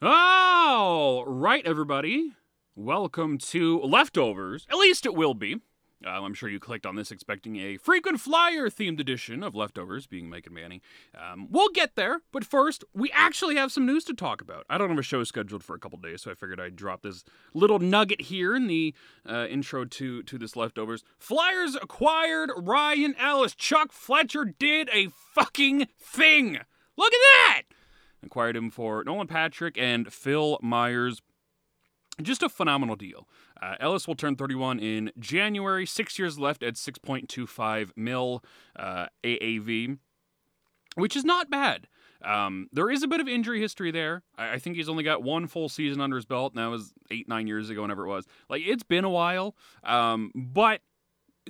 All right, everybody. Welcome to Leftovers. At least it will be. Um, I'm sure you clicked on this expecting a frequent flyer themed edition of Leftovers, being Mike and Manny. Um, we'll get there, but first, we actually have some news to talk about. I don't have a show scheduled for a couple days, so I figured I'd drop this little nugget here in the uh, intro to, to this Leftovers. Flyers acquired Ryan Ellis. Chuck Fletcher did a fucking thing. Look at that! Acquired him for Nolan Patrick and Phil Myers. Just a phenomenal deal. Uh, Ellis will turn 31 in January. Six years left at 6.25 mil uh, AAV, which is not bad. Um, there is a bit of injury history there. I, I, think he's only got one full season under his belt. And that was eight, nine years ago, whenever it was. Like, it's been a while. Um, but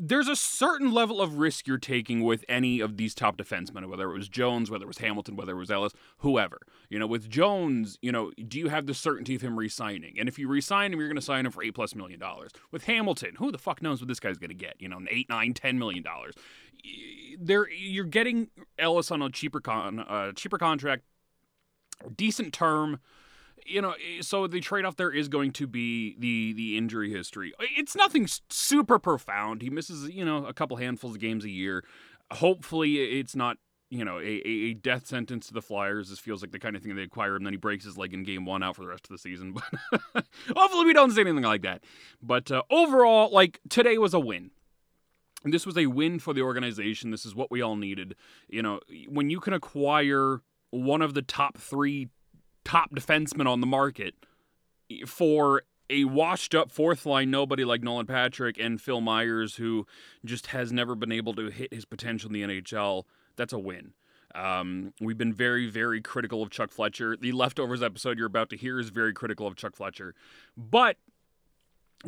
there's a certain level of risk you're taking with any of these top defensemen, whether it was Jones, whether it was Hamilton, whether it was Ellis, whoever. You know, with Jones, you know, do you have the certainty of him re-signing? And if you re-sign him, you're going to sign him for eight plus million dollars. With Hamilton, who the fuck knows what this guy's going to get? You know, an eight, nine, ten million dollars. There, you're getting Ellis on a cheaper con, uh, cheaper contract, decent term you know, so the trade off there is going to be the the injury history. It's nothing super profound. He misses, you know, a couple handfuls of games a year. Hopefully, it's not you know, a, a death sentence to the Flyers. This feels like the kind of thing they acquire him, then he breaks his leg in game one out for the rest of the season. But hopefully we don't say anything like that. But uh, overall, like today was a win. This was a win for the organization. This is what we all needed. You know, when you can acquire one of the top three top defenseman on the market for a washed up fourth line nobody like Nolan Patrick and Phil Myers, who just has never been able to hit his potential in the NHL, that's a win. Um, we've been very, very critical of Chuck Fletcher. The leftovers episode you're about to hear is very critical of Chuck Fletcher. But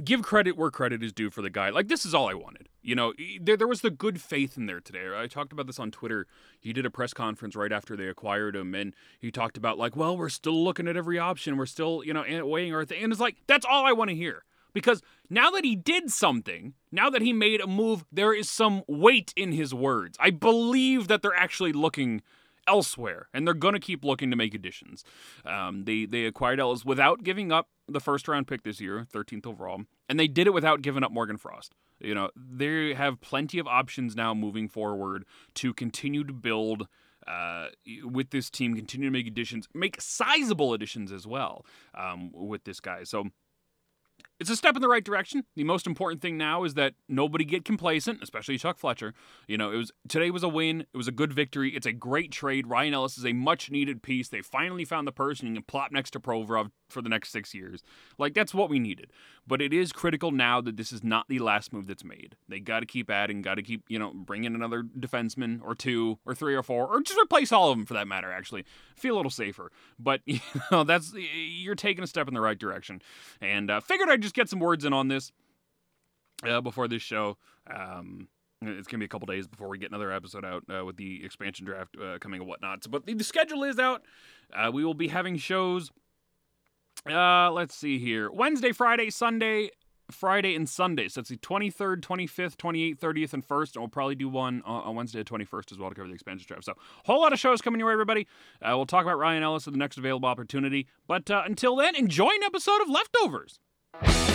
give credit where credit is due for the guy. Like this is all I wanted. You know, there there was the good faith in there today. I talked about this on Twitter. He did a press conference right after they acquired him, and he talked about like, well, we're still looking at every option. We're still, you know, weighing our thing. And it's like that's all I want to hear because now that he did something, now that he made a move, there is some weight in his words. I believe that they're actually looking elsewhere, and they're going to keep looking to make additions. Um, they they acquired Ellis without giving up the first round pick this year, 13th overall, and they did it without giving up Morgan Frost. You know, they have plenty of options now moving forward to continue to build. Uh, with this team, continue to make additions, make sizable additions as well um, with this guy. So it's a step in the right direction. The most important thing now is that nobody get complacent, especially Chuck Fletcher. You know, it was today was a win. It was a good victory. It's a great trade. Ryan Ellis is a much needed piece. They finally found the person you can plop next to Provorov for the next six years. Like that's what we needed. But it is critical now that this is not the last move that's made. They got to keep adding. Got to keep you know bringing another defenseman or two or three or four or just replace all of them for that matter. Actually, feel a little safer. But you know that's you're taking a step in the right direction. And uh, figured I'd just just get some words in on this uh, before this show. Um, it's gonna be a couple days before we get another episode out uh, with the expansion draft uh, coming and whatnot. but the, the, schedule is out. Uh, we will be having shows. Uh, let's see here: Wednesday, Friday, Sunday, Friday, and Sunday. So it's the 23rd, 25th, 28th, 30th, and 1st. And we'll probably do one on, on Wednesday, the 21st as well to cover the expansion draft. So, a whole lot of shows coming your way, everybody. Uh, we'll talk about Ryan Ellis at the next available opportunity. But uh, until then, enjoy an episode of Leftovers. Right,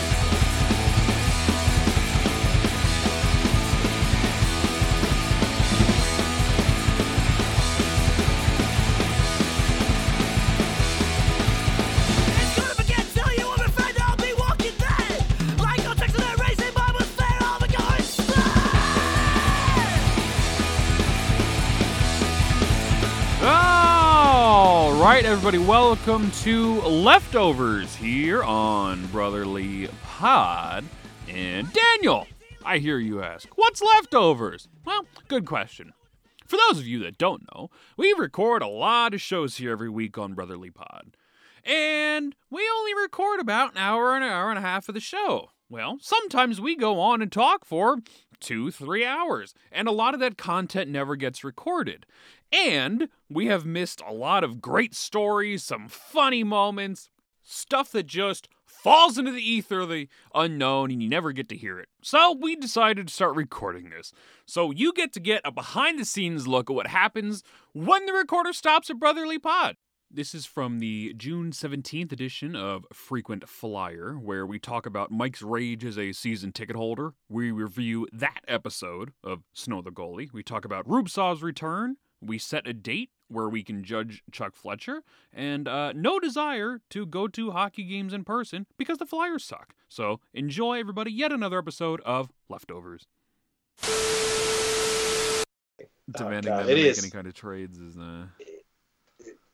everybody, welcome to Leftovers here on Brotherly Pod. And Daniel, I hear you ask, what's leftovers? Well, good question. For those of you that don't know, we record a lot of shows here every week on Brotherly Pod. And we only record about an hour and an hour and a half of the show. Well, sometimes we go on and talk for two, three hours, and a lot of that content never gets recorded. And we have missed a lot of great stories, some funny moments, stuff that just falls into the ether of the unknown and you never get to hear it. So we decided to start recording this. So you get to get a behind the scenes look at what happens when the recorder stops at Brotherly Pod. This is from the June 17th edition of Frequent Flyer, where we talk about Mike's rage as a season ticket holder. We review that episode of Snow the Goalie. We talk about Rubtsov's return. We set a date where we can judge Chuck Fletcher, and uh, no desire to go to hockey games in person because the Flyers suck. So enjoy, everybody, yet another episode of Leftovers. Demanding God, them to make any kind of trades is uh,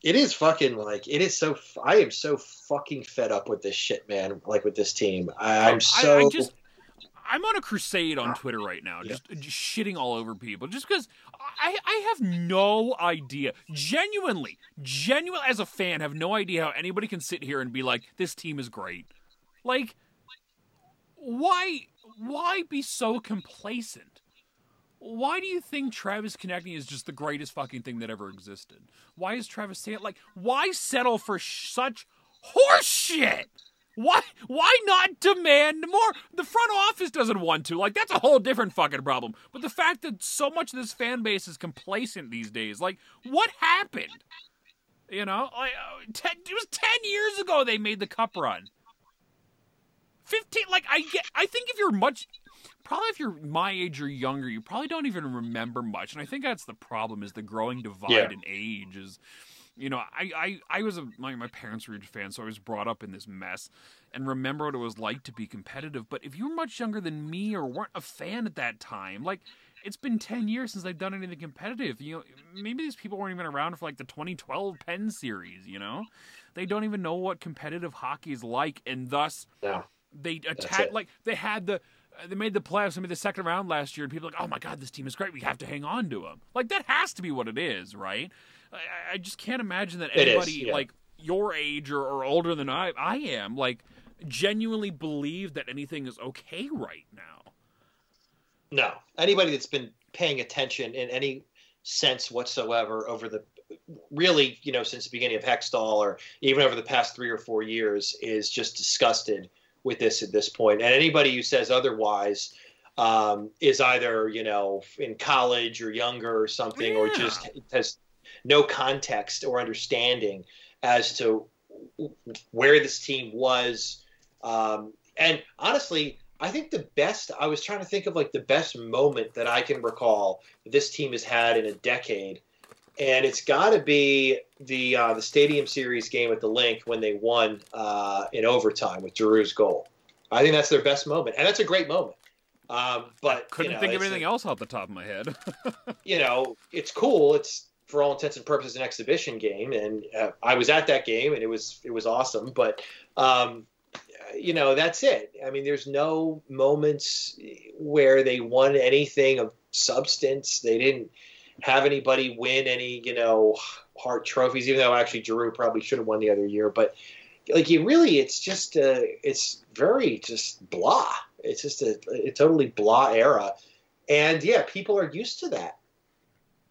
It is fucking like it is so. I am so fucking fed up with this shit, man. Like with this team, I, I'm so. I, I just I'm on a crusade on ah, Twitter right now, Yeah. just, uh, just shitting all over people, just because I I have no idea, genuinely, genuine as a fan, have no idea how anybody can sit here and be like, this team is great, like, why why be so complacent? Why do you think Travis Konecny is just the greatest fucking thing that ever existed? Why is Travis saying like why settle for sh- such horseshit? Why why not demand more? The front office doesn't want to. Like that's a whole different fucking problem. But the fact that so much of this fan base is complacent these days, like what happened? You know, like uh, ten, it was ten years ago they made the cup run. Fifteen, like I get. I think if you're much, probably if you're my age or younger, you probably don't even remember much. And I think that's the problem: is the growing divide Yeah. in age. Is you know, I I, I was a my, my parents were huge fans, so I was brought up in this mess and remember what it was like to be competitive. But if you were much younger than me or weren't a fan at that time, like it's been 10 years since they've done anything competitive. You know, maybe these people weren't even around for like the 2012 Penn series, you know? They don't even know what competitive hockey is like and thus No. they attack like they had the Uh, they made the playoffs. I mean, the second round last year, and people are like, "Oh my god, this team is great. We have to hang on to them." Like that has to be what it is, right? I, I- just can't imagine that It is, anybody yeah. like your age or, or older than I I am like genuinely believe that anything is okay right now. No. Anybody that's been paying attention in any sense whatsoever over the really, you know, since the beginning of Hextall or even over the past three or four years is just disgusted with this at this point. And anybody who says otherwise um, is either, you know, in college or younger or something, or just has no context or understanding as to where this team was. Um, and honestly, I think the best, I was trying to think of like the best moment that I can recall this team has had in a decade. And it's got to be the uh, the Stadium Series game at the Linc when they won uh, in overtime with Giroux's goal. I think that's their best moment, and that's a great moment. Um, but Couldn't you know, think of anything like- else off the top of my head. you know, it's cool. It's for all intents and purposes an exhibition game, and uh, I was at that game, and it was it was awesome. But um, you know, that's it. I mean, there's no moments where they won anything of substance. They didn't have anybody win any, you know, Hart trophies. Even though actually Giroux probably should have won the other year, but like you really, it's just uh, it's very just blah. It's just a, a totally blah era. And yeah, people are used to that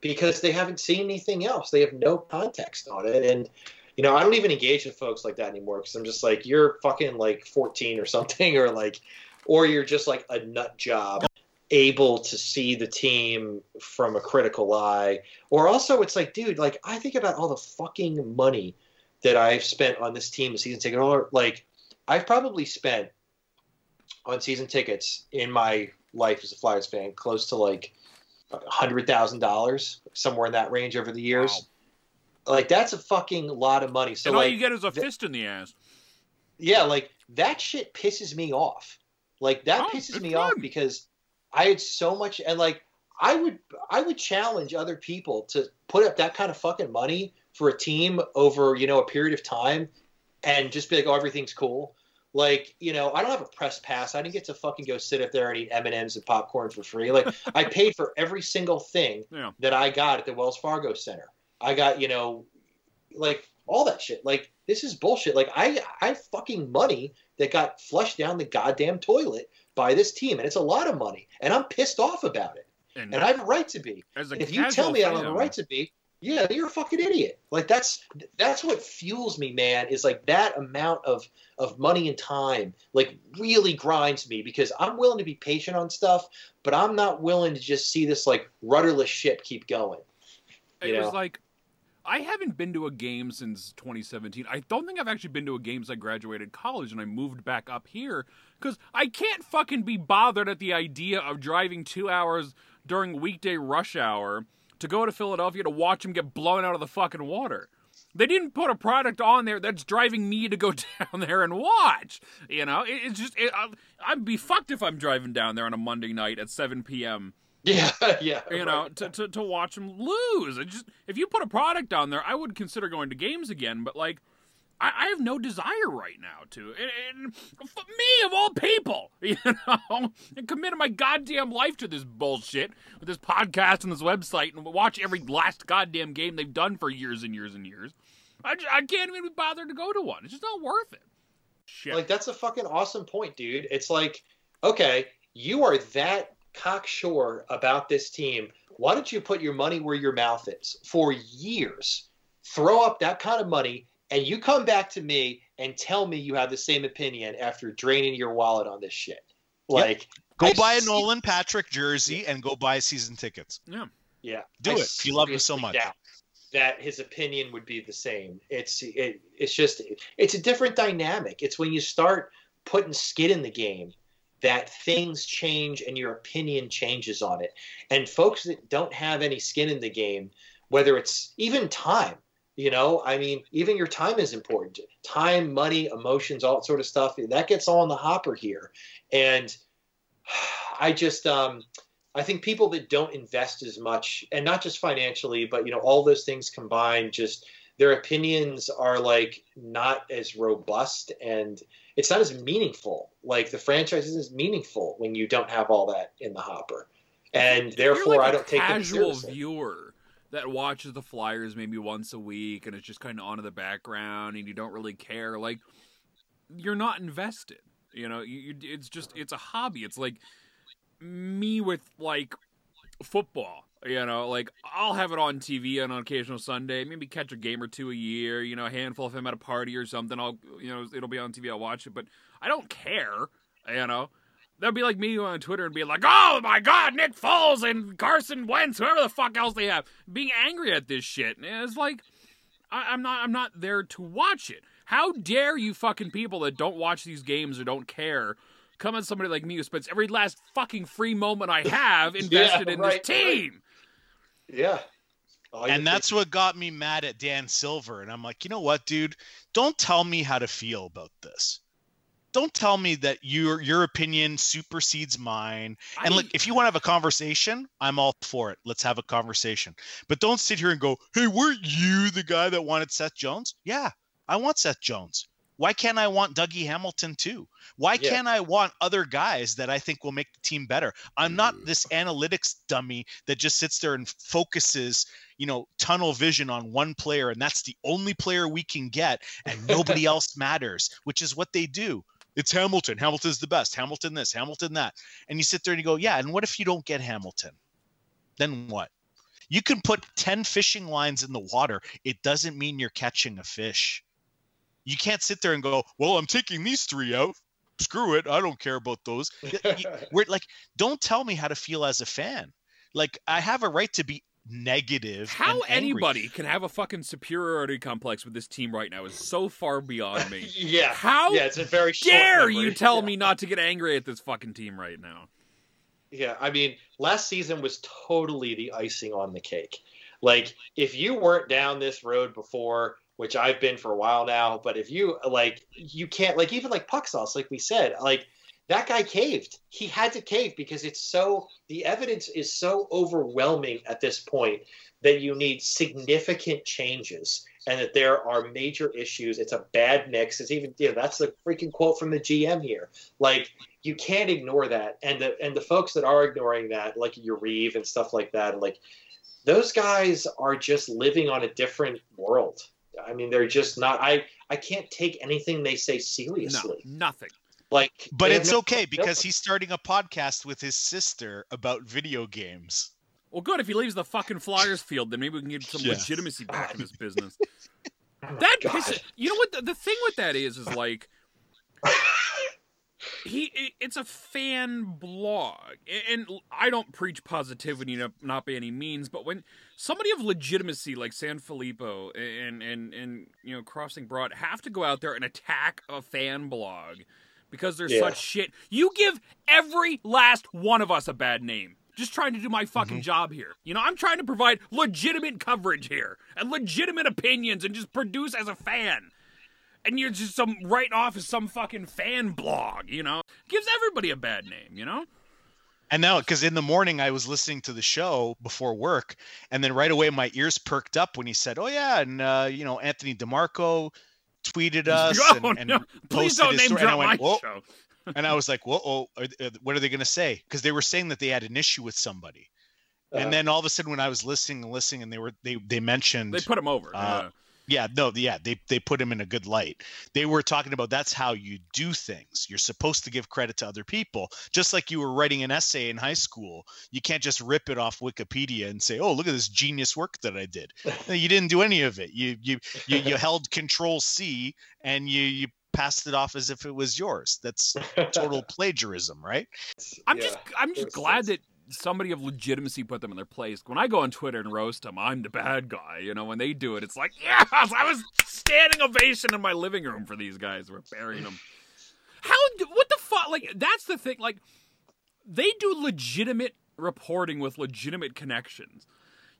because they haven't seen anything else. They have no context on it. And, you know, I don't even engage with folks like that anymore because I'm just like, you're fucking like 14 or something, or like, or you're just like a nut job able to see the team from a critical eye. Or also, it's like, dude, like, I think about all the fucking money that I've spent on this team, the season ticket holder. Like, I've probably spent on season tickets in my life as a Flyers fan close to like hundred thousand dollars, somewhere in that range over the years. Like that's a fucking lot of money. So and all like, you get is a th- fist in the ass. yeah, like that shit pisses me off. Like that Oh, pisses me off because I had so much, and like I would, I would challenge other people to put up that kind of fucking money for a team over, you know, a period of time, and just be like, oh, everything's cool. Like, you know, I don't have a press pass. I didn't get to fucking go sit up there and eat M and M's and popcorn for free. Like, I paid for every single thing Yeah. that I got at the Wells Fargo Center. I got, you know, like all that shit. Like this is bullshit. Like I I fucking money that got flushed down the goddamn toilet by this team, and it's a lot of money, and I'm pissed off about it, And, and I have a right to be. if you tell me I don't have a right to be, yeah, you're a fucking idiot. Like that's that's what fuels me, man. Is like that amount of of money and time, like really grinds me because I'm willing to be patient on stuff, but I'm not willing to just see this like rudderless ship keep going. it you was know? like I haven't been to a game since 2017. I don't think I've actually been to a game since I graduated college and I moved back up here because I can't fucking be bothered at the idea of driving two hours during weekday rush hour to go to Philadelphia to watch them get blown out of the fucking water. They didn't put a product on there that's driving me to go down there and watch. You know, it, it's just it, I, I'd be fucked if I'm driving down there on a Monday night at 7 p.m. Yeah, yeah. You know, to, to to watch them lose. It just if you put a product on there, I would consider going to games again. But like, I, I have no desire right now to. And, and me of all people, you know, and committed my goddamn life to this bullshit with this podcast and this website and watch every last goddamn game they've done for years and years and years. I, just, I can't even be bothered to go to one. It's just not worth it. Shit. Like that's a fucking awesome point, dude. It's like, okay, you are that cocksure about this team. Why don't you put your money where your mouth is for years? Throw up that kind of money, and you come back to me and tell me you have the same opinion after draining your wallet on this shit. Like, yep. go I buy a see- Nolan Patrick jersey and go buy season tickets. yeah. Yeah, Do I it you love him so much. doubt That his opinion would be the same. It's it, it's just it's a different dynamic. It's when you start putting skin in the game that things change and your opinion changes on it. And folks that don't have any skin in the game, whether it's even time, you know, I mean, even your time is important. Time, money, emotions, all that sort of stuff. That gets all in the hopper here. And I just um I think people that don't invest as much, and not just financially, but you know, all those things combined, just their opinions are like not as robust and it's not as meaningful. Like the franchise isn't as meaningful when you don't have all that in the hopper, and therefore like I don't take casual viewer that watches the Flyers maybe once a week and it's just kind of on in the background and you don't really care. Like you're not invested. You know, you, it's just it's a hobby. It's like me with like football. You know, like I'll have it on TV on an occasional Sunday, maybe catch a game or two a year. You know, a handful of him at a party or something. I'll, you know, it'll be on TV. I'll watch it, but I don't care. You know, that'd be like me on Twitter and be like, "Oh my God, Nick Foles and Carson Wentz, whoever the fuck else they have, being angry at this shit." And it's like, I, I'm not, I'm not there to watch it. How dare you fucking people that don't watch these games or don't care come at somebody like me who spends every last fucking free moment I have invested in right, this team? Yeah, All and that's what got me mad at Dan Silver. And I'm like, you know what, dude? Don't tell me how to feel about this. Don't tell me that your your opinion supersedes mine. And I- look, if you want to have a conversation, I'm all for it. Let's have a conversation. But don't sit here and go, "Hey, weren't you the guy that wanted Seth Jones?" Yeah, I want Seth Jones. Why can't I want Dougie Hamilton too? Why Yeah. can't I want other guys that I think will make the team better? I'm not mm. this analytics dummy that just sits there and focuses, you know, tunnel vision on one player and that's the only player we can get and nobody else matters, which is what they do. It's Hamilton. Hamilton's the best. Hamilton this, Hamilton that. And you sit there and you go, "Yeah, and what if you don't get Hamilton?" Then what? You can put 10 fishing lines in the water. It doesn't mean you're catching a fish. You can't sit there and go, "Well, I'm taking these 3 out. Screw it. I don't care about those." We're like, don't tell me how to feel as a fan. Like I have a right to be negative. How and anybody can have a fucking superiority complex with this team right now is so far beyond me. yeah, How yeah. It's a very short dare you tell Yeah. me not to get angry at this fucking team right now? Yeah, I mean, last season was totally the icing on the cake. Like, if you weren't down this road before, which I've been for a while now, but if you like, you can't like even like puck sauce, like we said, like that guy caved. He had to cave because it's so the evidence is so overwhelming at this point that you need significant changes and that there are major issues. It's a bad mix. It's even you know that's the freaking quote from the GM here. Like you can't ignore that, and the and the folks that are ignoring that, like your Reeve and stuff like that, like those guys are just living on a different world. I mean, they're just not. I I can't take anything they say No, seriously. nothing. Like, But it's no- okay because he's starting a podcast with his sister about video games. Well, good. If he leaves the fucking Flyers field, then maybe we can get some Yeah. legitimacy back in this business. Oh, That God. pisses. You know what? The, the thing with that is, is like, he it's a fan blog and i don't preach positivity not by any means but when somebody of legitimacy like Sanfilippo and and and you know crossing broad have to go out there and attack a fan blog because they're yeah. such shit you give every last one of us a bad name just trying to do my fucking mm-hmm. job here. You know, I'm trying to provide legitimate coverage here and legitimate opinions and just produce as a fan and you're just some writing off as some fucking fan blog, you know? Gives everybody a bad name, you know? And now, because in the morning I was listening to the show before work, and then right away my ears perked up when he said, "Oh yeah," and uh, you know Anthony DeMarco tweeted us oh, and, and no. Please don't name drop my show. and I was like, "Whoa, oh, what are they going to say?" Because they were saying that they had an issue with somebody, uh, and then all of a sudden when I was listening and listening, and they were they they mentioned they put him over. Uh, yeah yeah no yeah they, they put him in a good light. They were talking about that's how you do things. You're supposed to give credit to other people. Just like you were writing an essay in high school you can't just rip it off wikipedia and say oh look at this genius work that i did. You didn't do any of it. You you you, you held control c and you you passed it off as if it was yours. That's total plagiarism right? I'm yeah, just i'm just glad that somebody of legitimacy put them in their place. When I go on Twitter and roast them, I'm the bad guy. You know, when they do it, it's like, yes, I was standing ovation in my living room for these guys. We're burying them. How? What the fuck? Like, that's the thing. Like, they do legitimate reporting with legitimate connections.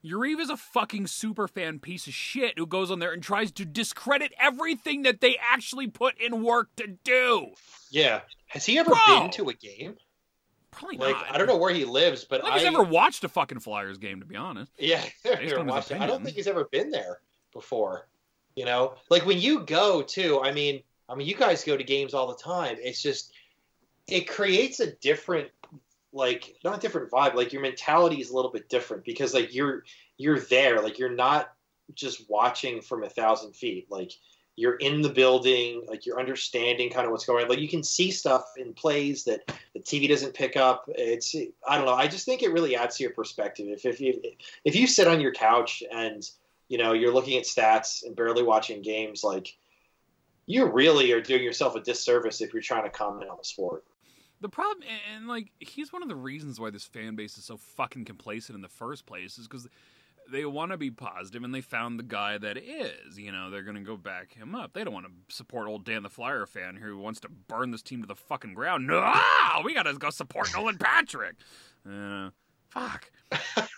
Uriva's a fucking super fan piece of shit who goes on there and tries to discredit everything that they actually put in work to do. Yeah. Has he ever Bro. been to a game? Probably like, not. I don't know where he lives, but I have never watched a fucking Flyers game to be honest. Yeah, I don't think he's ever been there before. You know, like when you go too. I mean, I mean, you guys go to games all the time. It's just it creates a different, like not a different vibe. Like your mentality is a little bit different because like you're you're there. Like you're not just watching from a thousand feet. Like you're in the building, like you're understanding kind of what's going on. Like you can see stuff in plays that the TV doesn't pick up. It's I don't know. I just think it really adds to your perspective. If if you if you sit on your couch and you know you're looking at stats and barely watching games, like you really are doing yourself a disservice if you're trying to comment on the sport. The problem, and like, he's one of the reasons why this fan base is so fucking complacent in the first place, is because they want to be positive and they found the guy that is. You know, they're going to go back him up. They don't want to support old Dan the Flyer fan who wants to burn this team to the fucking ground. No, we got to go support Nolan Patrick. Uh, fuck.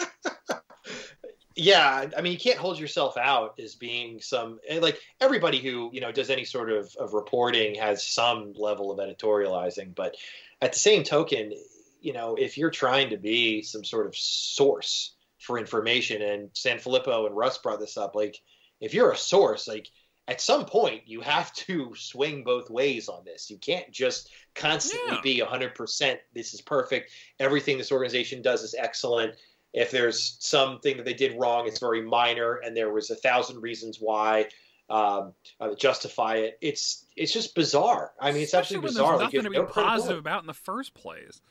yeah, I mean, you can't hold yourself out as being some like everybody who you know does any sort of, of reporting has some level of editorializing, but at the same token, you know, if you're trying to be some sort of source for information. And Sanfilippo and Russ brought this up. Like, if you're a source, like at some point you have to swing both ways on this. You can't just constantly yeah. be 100%. This is perfect. Everything this organization does is excellent. If there's something that they did wrong, it's very minor, and there was a thousand reasons why um, uh, justify it. It's it's just bizarre. I mean, it's Especially absolutely bizarre. There's nothing like, to be positive about in the first place.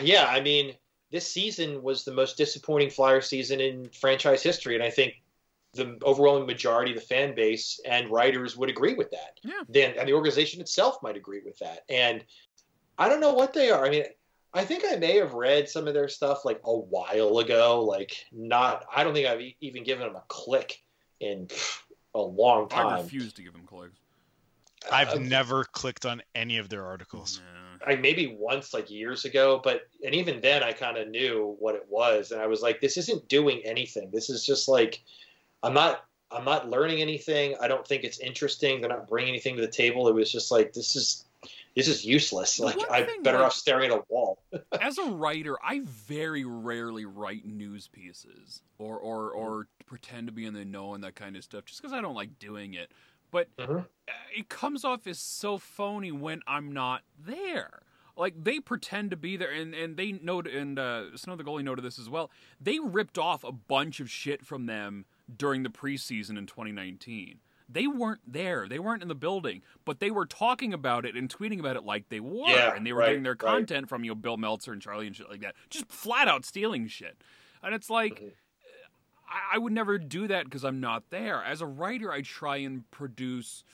Yeah, I mean, this season was the most disappointing Flyer season in franchise history, and I think the overwhelming majority of the fan base and writers would agree with that. Yeah. Then and the organization itself might agree with that. And I don't know what they are. I mean, I think I may have read some of their stuff like a while ago. Like not, I don't think I've even given them a click in a long time. I refuse to give them clicks. I've uh, never clicked on any of their articles. I maybe once like years ago, but and even then I kind of knew what it was, and I was like, this isn't doing anything. This is just like, I'm not. I'm not learning anything. I don't think it's interesting. They're not bringing anything to the table. It was just like this is this is useless. Like I'm better like, off staring at a wall. as a writer, I very rarely write news pieces or or mm. or pretend to be in the know and that kind of stuff, just because I don't like doing it but mm-hmm. it comes off as so phony when I'm not there. Like they pretend to be there, and, and they note, and uh, Snow the goalie noted this as well. They ripped off a bunch of shit from them during the preseason in 2019. They weren't there. They weren't in the building, but they were talking about it and tweeting about it like they were, yeah, and they were right, getting their content right. from you know Bill Meltzer and Charlie and shit like that. Just flat out stealing shit, and it's like. Mm-hmm I, I would never do that because I'm not there. As a writer, I try and produce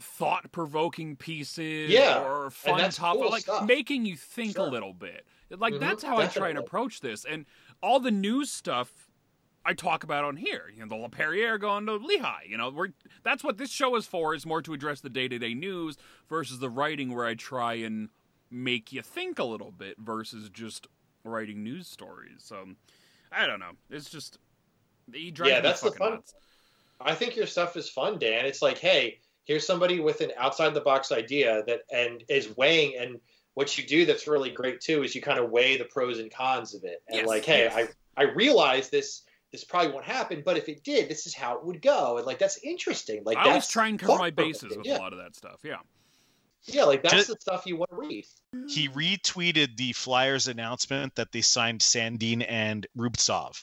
thought provoking pieces Yeah, or fun topics, cool like stuff. making you think Sure. a little bit. Like Mhm, that's how I try and approach this. And all the news stuff I talk about on here. You know, the LaPerriere going to Lehigh. You know, we're that's what this show is for. Is more to address the day to day news versus the writing where I try and make you think a little bit versus just writing news stories. So I don't know. It's just he drives Yeah, that's the fun- nuts. I think your stuff is fun, Dan. It's like, hey, here's somebody with an outside the box idea that and is weighing and what you do that's really great too is you kind of weigh the pros and cons of it. And Yes, like, hey, yes. I I realize this this probably won't happen, but if it did, this is how it would go. And like that's interesting. Like I always that's try and cover my bases with yeah. a lot of that stuff. Yeah. Yeah, like that's Just- the stuff you want to read. He retweeted the Flyers announcement that they signed Sandin and Rubtsov,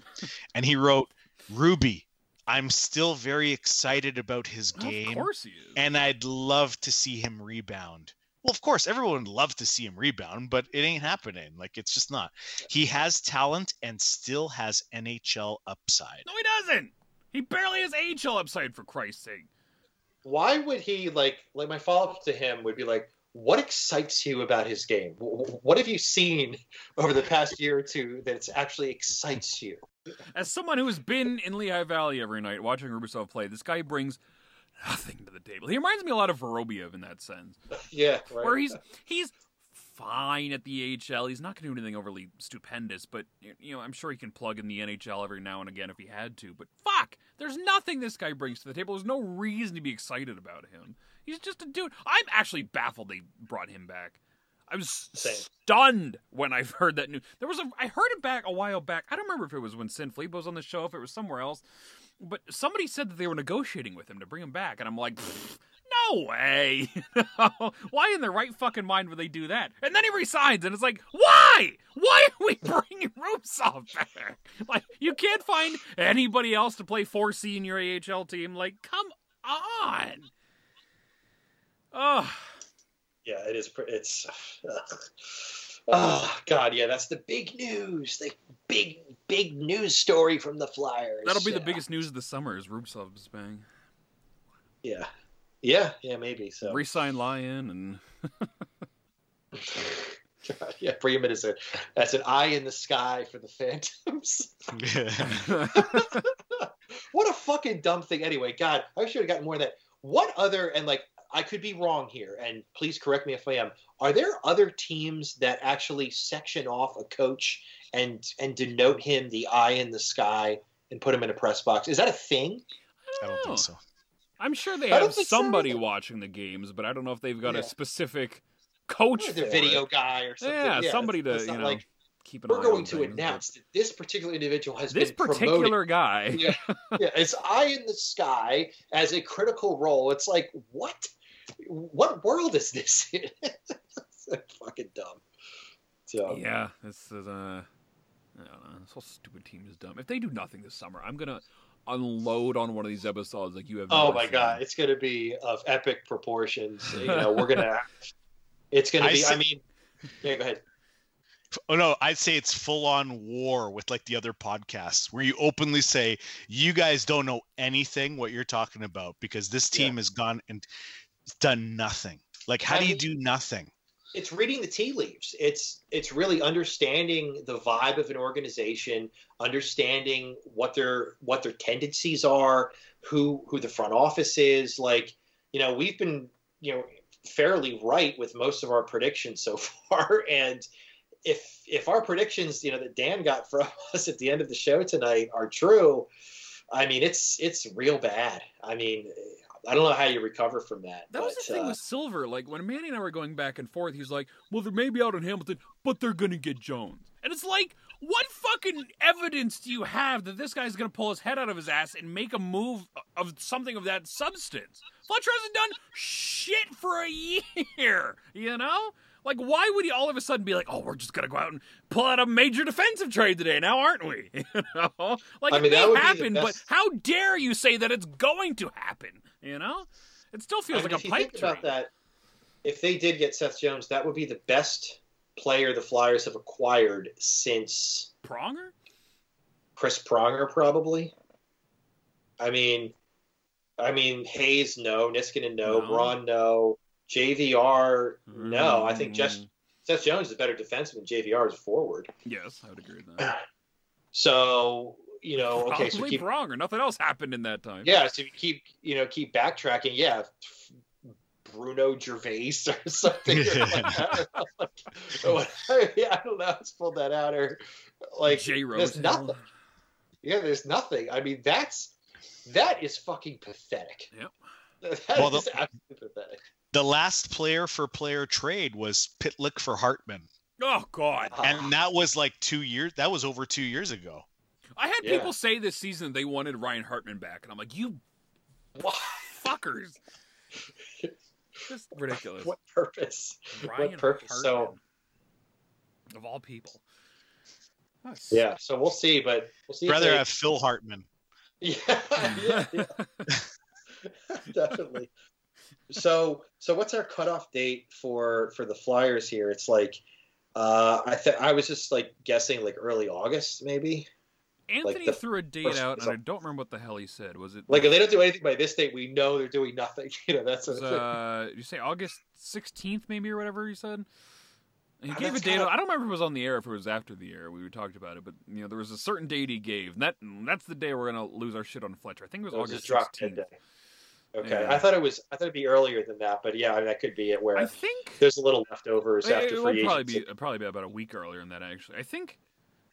and he wrote, "Ruby, I'm still very excited about his Of game, course he is. and I'd love to see him rebound." Well, of course, everyone would love to see him rebound, but it ain't happening. Like it's just not. He has talent and still has NHL upside. no, he doesn't. He barely has AHL upside for Christ's sake. Why would he like like my follow up to him would be like, what excites you about his game? Wh- wh- What have you seen over the past year or two that actually excites you? As someone who has been in Lehigh Valley every night watching Rubtsov play, this guy brings nothing to the table. He reminds me a lot of Vorobiev in that sense, Yeah, right. where he's he's fine at the AHL. He's not going to do anything overly stupendous, but you know I'm sure he can plug in the NHL every now and again if he had to. But fuck, there's nothing this guy brings to the table. There's no reason to be excited about him. He's just a dude. I'm actually baffled they brought him back. I was Same. stunned when I heard that news. There was a I heard it back a while back. I don't remember if it was when Sin Fleet was on the show, if it was somewhere else. But somebody said that they were negotiating with him to bring him back, and I'm like, no way. why in their right fucking mind would they do that? And then he resigns, and it's like, why? Why are we bringing Rubtsov back? Like, you can't find anybody else to play 4C in your AHL team. Like, come on. Oh, yeah, it is. It's. Oh God, yeah, that's the big news. The big, big news story from the Flyers. that'll be the biggest news of the summer is Rubtsov's bang. Yeah, yeah, yeah, maybe so. Resign Lyon and God, yeah, bring him in as a as an eye in the sky for the Phantoms. what a fucking dumb thing. Anyway, God, I should have gotten more of that. What other and like I could be wrong here, and please correct me if I am. Are there other teams that actually section off a coach and and denote him the eye in the sky and put him in a press box? Is that a thing? I don't think oh. so. I'm sure they I have think so somebody watching the games, but I don't know if they've got Yeah. a specific coach the video it. guy or something. Yeah, it's- somebody to it's you not know like keep an we're going to things, but announce that this particular individual has this been promoted particular guy. yeah, yeah, it's eye in the sky as a critical role. It's like what? What world is this in? it's so fucking dumb. So Yeah, this is uh, I don't know. This whole stupid team is dumb. If they do nothing this summer, I'm gonna unload on one of these episodes like you have. oh my seen. god, it's gonna be of epic proportions. You know, we're gonna. It's gonna I be. say- I mean, yeah. Go ahead. Oh no, I'd say it's full on war with like the other podcasts where you openly say you guys don't know anything what you're talking about because this Yeah. team has gone and done nothing. Like how I do you mean- do nothing? it's reading the tea leaves. It's it's really understanding the vibe of an organization, understanding what their what their tendencies are, who who the front office is. Like you know, we've been you know fairly right with most of our predictions so far, and if if our predictions you know that Dan got from us at the end of the show tonight are true, I mean it's it's real bad. I mean. I don't know how you recover from that. That was the thing uh, with Silver. Like when Manny and I were going back and forth, he's like, "Well, they're maybe out in Hamilton, but they're gonna get Jones." And it's like, what fucking evidence do you have that this guy's gonna pull his head out of his ass and make a move of something of that substance? Fletcher hasn't done shit for a year. You know. Like, why would he all of a sudden be like, "Oh, we're just gonna go out and pull out a major defensive trade today, now, aren't we?" You know, like I it mean, that may happen, but how dare you say that it's going to happen? You know, it still feels I mean, like a pipe think about dream. that, if they did get Seth Jones, that would be the best player the Flyers have acquired since Pronger? Chris Pronger, probably. I mean, I mean, Hayes, no. Niskanen, no. No. Braun, no. JVR, no. I think Jess, Mm, Seth Jones is a better defenseman. JVR is a forward. Yes, I would agree with that. So you know, okay, so keep wrong or nothing else happened in that time. yeah, so you keep you know keep backtracking. Yeah, Bruno Gervais or something like yeah, I don't know. Let's pull that out or like J there's nothing. Yeah, there's nothing. I mean, that's that is fucking pathetic. Yep. That is Well, the- absolutely pathetic. The last player for player trade was Pitlick for Hartman, Oh God. Ah. and that was like two years. That was over two years ago. I had Yeah. people say this season they wanted Ryan Hartman back, and I'm like, you What, fuckers. Just ridiculous. what purpose? Ryan purpose? So- of all people. That's- Yeah, so we'll see, but we'll see. Rather they- have Phil Hartman. yeah, yeah, yeah, definitely. So, so what's our cutoff date for for the Flyers here? It's like, uh, I think I was just like guessing like early August, maybe. Anthony the threw a date out, and I don't remember what the hell he said. Was it Like if they don't do anything by this date, we know they're doing nothing. You know, that's was, uh, you say August 16th, maybe, or whatever he said? And he Oh, gave a date. kinda- I don't remember if it was on the air, or if it was after the air. We talked about it, but you know, there was a certain date he gave, and that that's the day we're gonna lose our shit on Fletcher. I think it was it was August just drop 16th. dead day. Okay, Yeah. I thought it was. I thought it'd be earlier than that, but yeah, I mean, that could be it. Where I think there's a little leftovers it, after it free probably agency. be it'll probably be about a week earlier than that. Actually, I think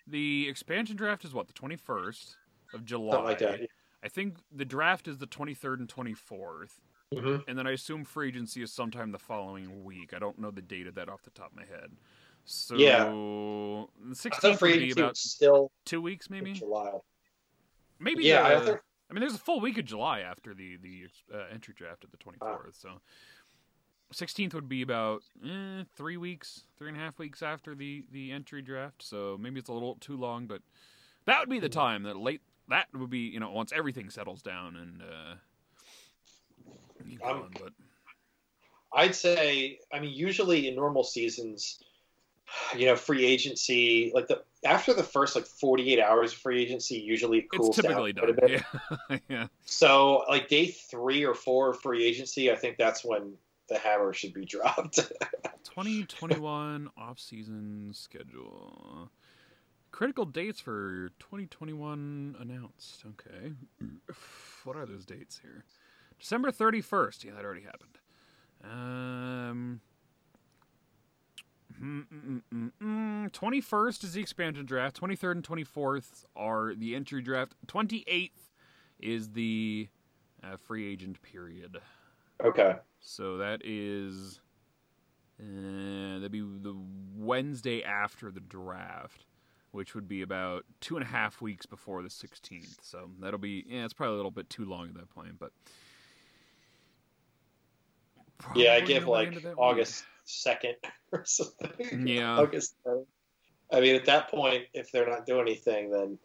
the expansion draft is what the 21st of July. something like that. I think the draft is the 23rd and 24th. hmm And then I assume free agency is sometime the following week. I don't know the date of that off the top of my head. So Yeah. the I 16th thought would free agency about still two weeks, in maybe. July. Maybe. Yeah, I thought I mean, there's a full week of July after the the uh, entry draft at the 24th. So 16th would be about eh, three weeks, three and a half weeks after the the entry draft. So maybe it's a little too long, but that would be the time that late. That would be you know once everything settles down and. uh keep I'm- going, but I'd say, I mean, usually in normal seasons, you know, free agency, like the after the first like 48 hours of free agency, usually cools it's typically down done. Yeah, yeah. So, like day three or four of free agency, I think that's when the hammer should be dropped. 2021 off-season schedule. Critical dates for 2021 announced. Okay. What are those dates here? December 31st. Yeah, that already happened. Um mm, mm, mm, mm, 21st is the expansion draft. 23rd and 24th are the entry draft. 28th is the uh, free agent period. okay. So that is uh, that'd be the Wednesday after the draft, which would be about two and a half weeks before the 16th. So that'll be yeah, it's probably a little bit too long at that point, but Yeah, I give like August. week. 2nd or something. Yeah. August 3rd. I mean, at that point, if they're not doing anything, then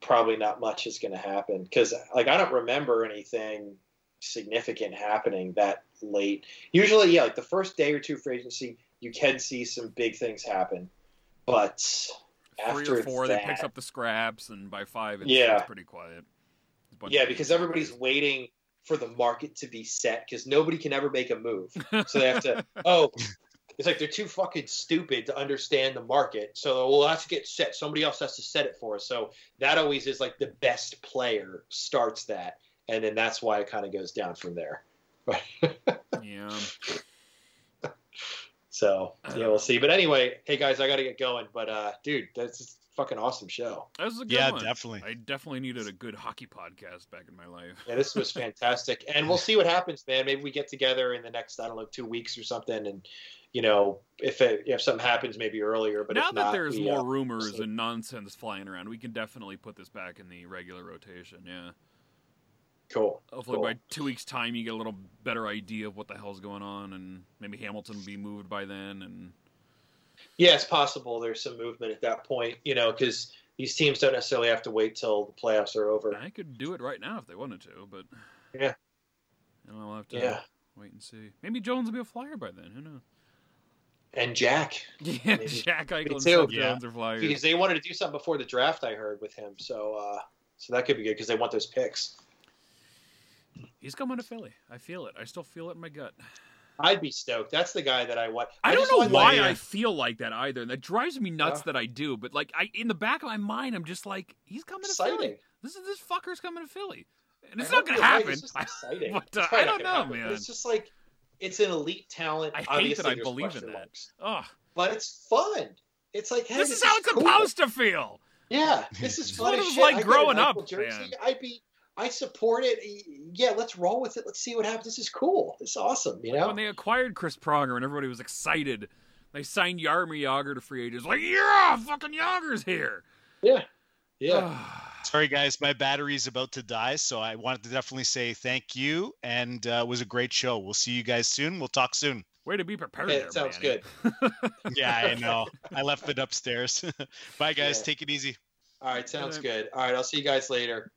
probably not much is going to happen. Because, like, I don't remember anything significant happening that late. Usually, yeah, like the first day or two for agency, you can see some big things happen. But three after or four that, that picks up the scraps, and by five, it's, Yeah. it's pretty quiet. It's a bunch yeah, because everybody's waiting for the market to be set because nobody can ever make a move. So they have to. oh, it's like they're too fucking stupid to understand the market. So we'll have to get set. Somebody else has to set it for us. So that always is like the best player starts that, and then that's why it kind of goes down from there. yeah. So yeah, we'll see. But anyway, hey guys, I got to get going. But uh, dude, that's fucking awesome show. That was a good Yeah, one. definitely. I definitely needed a good hockey podcast back in my life. Yeah, this was fantastic, and we'll see what happens, man. Maybe we get together in the next, I don't know, two weeks or something, and you know, if it, if something happens, maybe earlier. But now if that not, there's we, more uh, rumors so- and nonsense flying around, we can definitely put this back in the regular rotation. Yeah. cool. Hopefully Cool. by two weeks' time, you get a little better idea of what the hell's going on, and maybe Hamilton will be moved by then. And Yeah, it's possible there's some movement at that point, you know, because these teams don't necessarily have to wait till the playoffs are over. I could do it right now if they wanted to, but Yeah. and I'll have to Yeah, wait and see. Maybe Jones will be a flyer by then. Who knows? and Jack, Yeah, Maybe. Jack Eichel and. Seth Yeah. Jones are flyers. because they wanted to do something before the draft. I heard with him, so uh, so that could be good because they want those picks. He's coming to Philly. I feel it. I still feel it in my gut. I'd be stoked. That's the guy that I want. I, don't know why I feel like that either. That drives me nuts Yeah. that I do. But like, I in the back of my mind, I'm just like, he's coming to Philly. This is this fucker's coming to Philly, and it's I not gonna you're right. happen. It's just exciting. but, uh, I don't know, happen, but man. It's just like it's an elite talent. I hate that I believe in that. Ugh, but it's fun. It's like hey, this is how it's cool. supposed to feel. Yeah, this is This is fun it was like I growing up, Jersey, man. I'd be, I support it. Yeah, let's roll with it. Let's see what happens. This is cool. It's awesome. You know. When they acquired Chris Pronger and everybody was excited, they signed Jaromir Jagr to free agents. Like, yeah, fucking Jagr's here. Yeah. Yeah. Sorry, guys, my battery's about to die, so I wanted to definitely say thank you, and uh, it was a great show. We'll see you guys soon. We'll talk soon. Way to be prepared. Okay, there, sounds Manny. good. Yeah, I know. I left it upstairs. Bye, guys. Yeah. Take it easy. All right, sounds good. All right, I'll see you guys later.